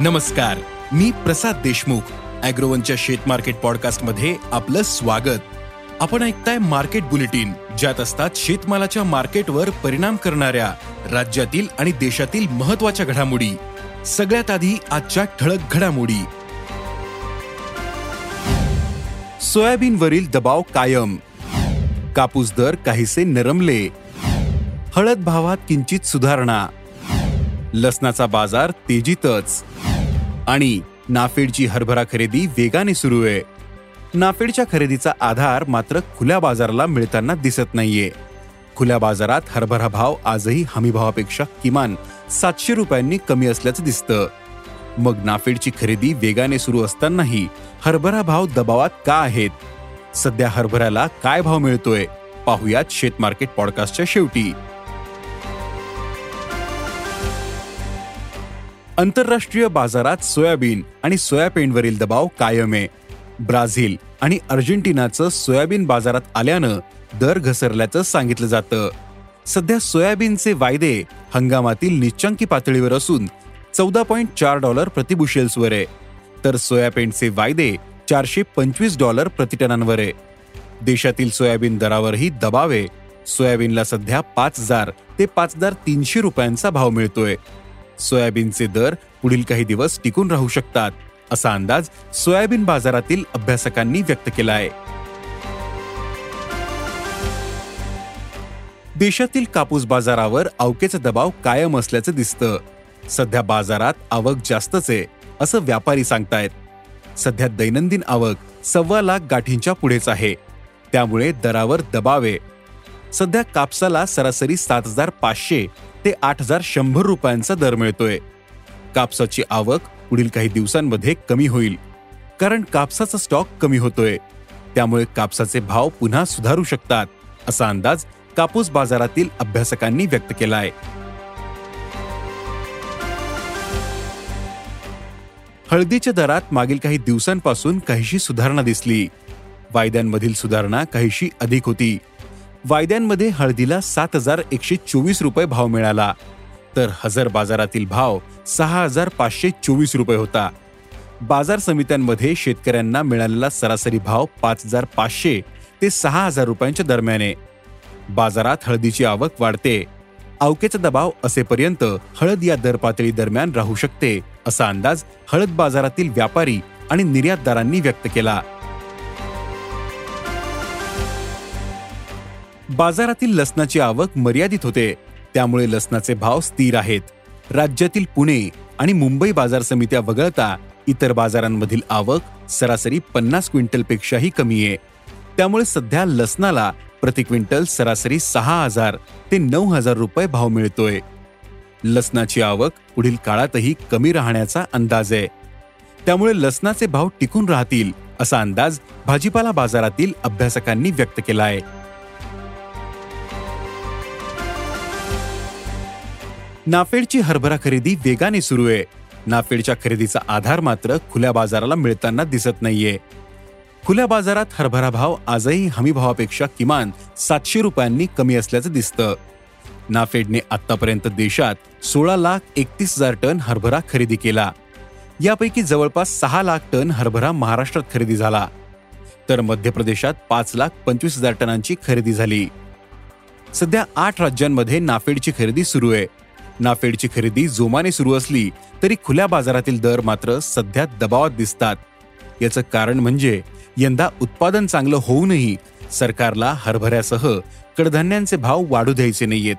नमस्कार मी प्रसाद देशमुख अॅग्रोवनच्या शेत मार्केट पॉडकास्टमध्ये आपलं स्वागत. आपण ऐकताय मार्केट बुलेटिन ज्यात असतात शेतमालाच्या मार्केटवर परिणाम करणाऱ्या राज्यातील आणि देशातील महत्त्वाच्या घडामोडी. सगळ्यात आधी आजच्या ठळक घडामोडी. सोयाबीनवरील दबाव कायम. कापूस दर काहीसे नरमले. हळद भावात किंचित सुधारणा. लसणाचा बाजार तेजीतच. आणि नाफेडची हरभरा खरेदी वेगाने सुरू आहे. नाफेडच्या खरेदीचा आधार मात्र खुल्या बाजाराला मिळताना दिसत नाहीये. खुल्या बाजारात हरभरा भाव आजही हमीभावापेक्षा किमान सातशे रुपयांनी कमी असल्याचं दिसतं. मग नाफेडची खरेदी वेगाने सुरू असतानाही हरभरा भाव दबावात का आहेत? सध्या हरभऱ्याला काय भाव मिळतोय? पाहुयात शेत मार्केट पॉडकास्टच्या शेवटी. आंतरराष्ट्रीय बाजारात सोयाबीन आणि सोयाबीनवरील दबाव कायम आहे ब्राझील आणि अर्जेंटिनाचं सोयाबीन बाजारात आल्यानं दर घसरल्याचं सांगितलं जातं. सध्या सोयाबीनचे वायदे हंगामातील निच्चांकी पातळीवर असून चौदा पॉईंट चार डॉलर प्रतिबुशेल्सवर आहे तर सोयाबीनचे वायदे चारशे पंचवीस डॉलर प्रतिटनांवर आहे देशातील सोयाबीन दरावरही दबाव आहे. सोयाबीनला सध्या पाच हजार ते पाच हजार तीनशे रुपयांचा भाव मिळतोय. सोयाबीनचे दर पुढील काही दिवस टिकून राहू शकतात असा अंदाज सोयाबीन बाजारातील अभ्यासकांनी व्यक्त केला आहे देशातील कापूस बाजारावर अवकेचा दबाव कायम असल्याचं दिसतं. सध्या बाजारात आवक जास्तच आहे असं व्यापारी सांगतायत. सध्या दैनंदिन आवक सव्वा लाख गाठींच्या पुढेच आहे. त्यामुळे दरावर दबाव आहे. सध्या कापसाला सरासरी सात हजार पाचशे ते आठ हजार शंभर रुपयांचा दर मिळतोय. कापसाची आवक पुढील काही दिवसांमध्ये कमी होईल कारण कापसाचा स्टॉक कमी होतोय. त्यामुळे कापसाचे भाव पुन्हा सुधारू शकतात असा अंदाज कापूस बाजारातील अभ्यासकांनी व्यक्त केलाय. हळदीच्या दरात मागील काही दिवसांपासून काहीशी सुधारणा दिसली. वायद्यांमधील सुधारणा काहीशी अधिक होती. वायद्यांमध्ये हळदीला सात हजार एकशे चोवीस रुपये भाव मिळाला. तर हजर बाजारातील भाव सहा हजार पाचशे चोवीस रुपये होता. बाजार समित्यांमध्ये शेतकऱ्यांना मिळालेला सरासरी भाव पाच हजार पाचशे ते सहा हजार रुपयांच्या दरम्यान. आहे बाजारात हळदीची आवक वाढते. अवकेचा दबाव असेपर्यंत हळद या दर पातळी दरम्यान राहू शकते असा अंदाज हळद बाजारातील व्यापारी आणि निर्यातदारांनी व्यक्त केला. बाजारातील लसणाची आवक मर्यादित होते. त्यामुळे लसणाचे भाव स्थिर आहेत. राज्यातील पुणे आणि मुंबई बाजार समित्या वगळता इतर बाजारांमधील आवक सरासरी पन्नास क्विंटलपेक्षाही कमी आहे. त्यामुळे सध्या लसणाला प्रति क्विंटल सरासरी सहा हजार ते नऊ हजार रुपये भाव मिळतोय. लसणाची आवक पुढील काळातही कमी राहण्याचा अंदाज आहे. त्यामुळे लसणाचे भाव टिकून राहतील असा अंदाज भाजीपाला बाजारातील अभ्यासकांनी व्यक्त केला आहे. नाफेडची हरभरा खरेदी वेगाने सुरू आहे. नाफेडच्या खरेदीचा आधार मात्र खुल्या बाजाराला मिळताना दिसत नाहीये. खुल्या बाजारात हरभरा भाव आजही हमी भावापेक्षा किमान सातशे रुपयांनी कमी असल्याचं दिसतं. नाफेडने आतापर्यंत देशात सोळा लाख एकतीस हजार टन हरभरा खरेदी केला. यापैकी जवळपास सहा लाख टन हरभरा महाराष्ट्रात खरेदी झाला. तर मध्य प्रदेशात पाच लाख पंचवीस हजार टनांची खरेदी झाली. सध्या आठ राज्यांमध्ये नाफेडची खरेदी सुरू आहे. नाफेडची खरेदी जोमाने सुरू असली तरी खुल्या बाजारातील दर मात्र सध्या दबावात दिसतात. याचं कारण म्हणजे यंदा उत्पादन चांगलं होऊनही सरकारला हरभऱ्यासह कडधान्यांचे भाव वाढू द्यायचे नाहीयेत.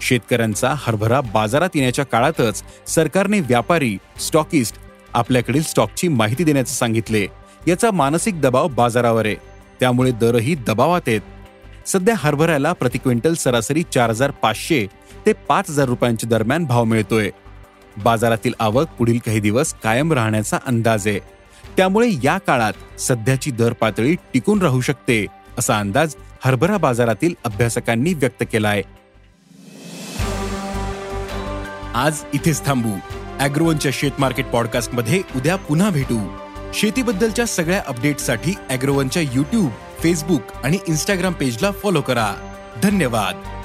शेतकऱ्यांचा हरभरा बाजारात येण्याच्या काळातच सरकारने व्यापारी स्टॉकिस्ट आपल्याकडील स्टॉकची माहिती देण्याचं सांगितले. याचा मानसिक दबाव बाजारावर आहे. त्यामुळे दरही दबावात आहेत. सध्या हरभऱ्याला प्रति क्विंटल सरासरी चार हजार पाचशे ते पाच हजार रुपयांच्या दरम्यान भाव मिळतोय. बाजारातील आवक पुढील काही दिवस कायम राहण्याचा अंदाज आहे. त्यामुळे या काळात सध्याची दर पातळी टिकून राहू शकते असा अंदाज हरभरा बाजारातील अभ्यासकांनी व्यक्त केलाय. आज इथेच थांबू. अॅग्रोवनच्या शेत मार्केट पॉडकास्टमध्ये उद्या पुन्हा भेटू. शेतीबद्दलच्या सगळ्या अपडेटसाठी अॅग्रोवनच्या युट्यूब फेसबुक आणि इन्स्टाग्राम पेजला फॉलो करा. धन्यवाद.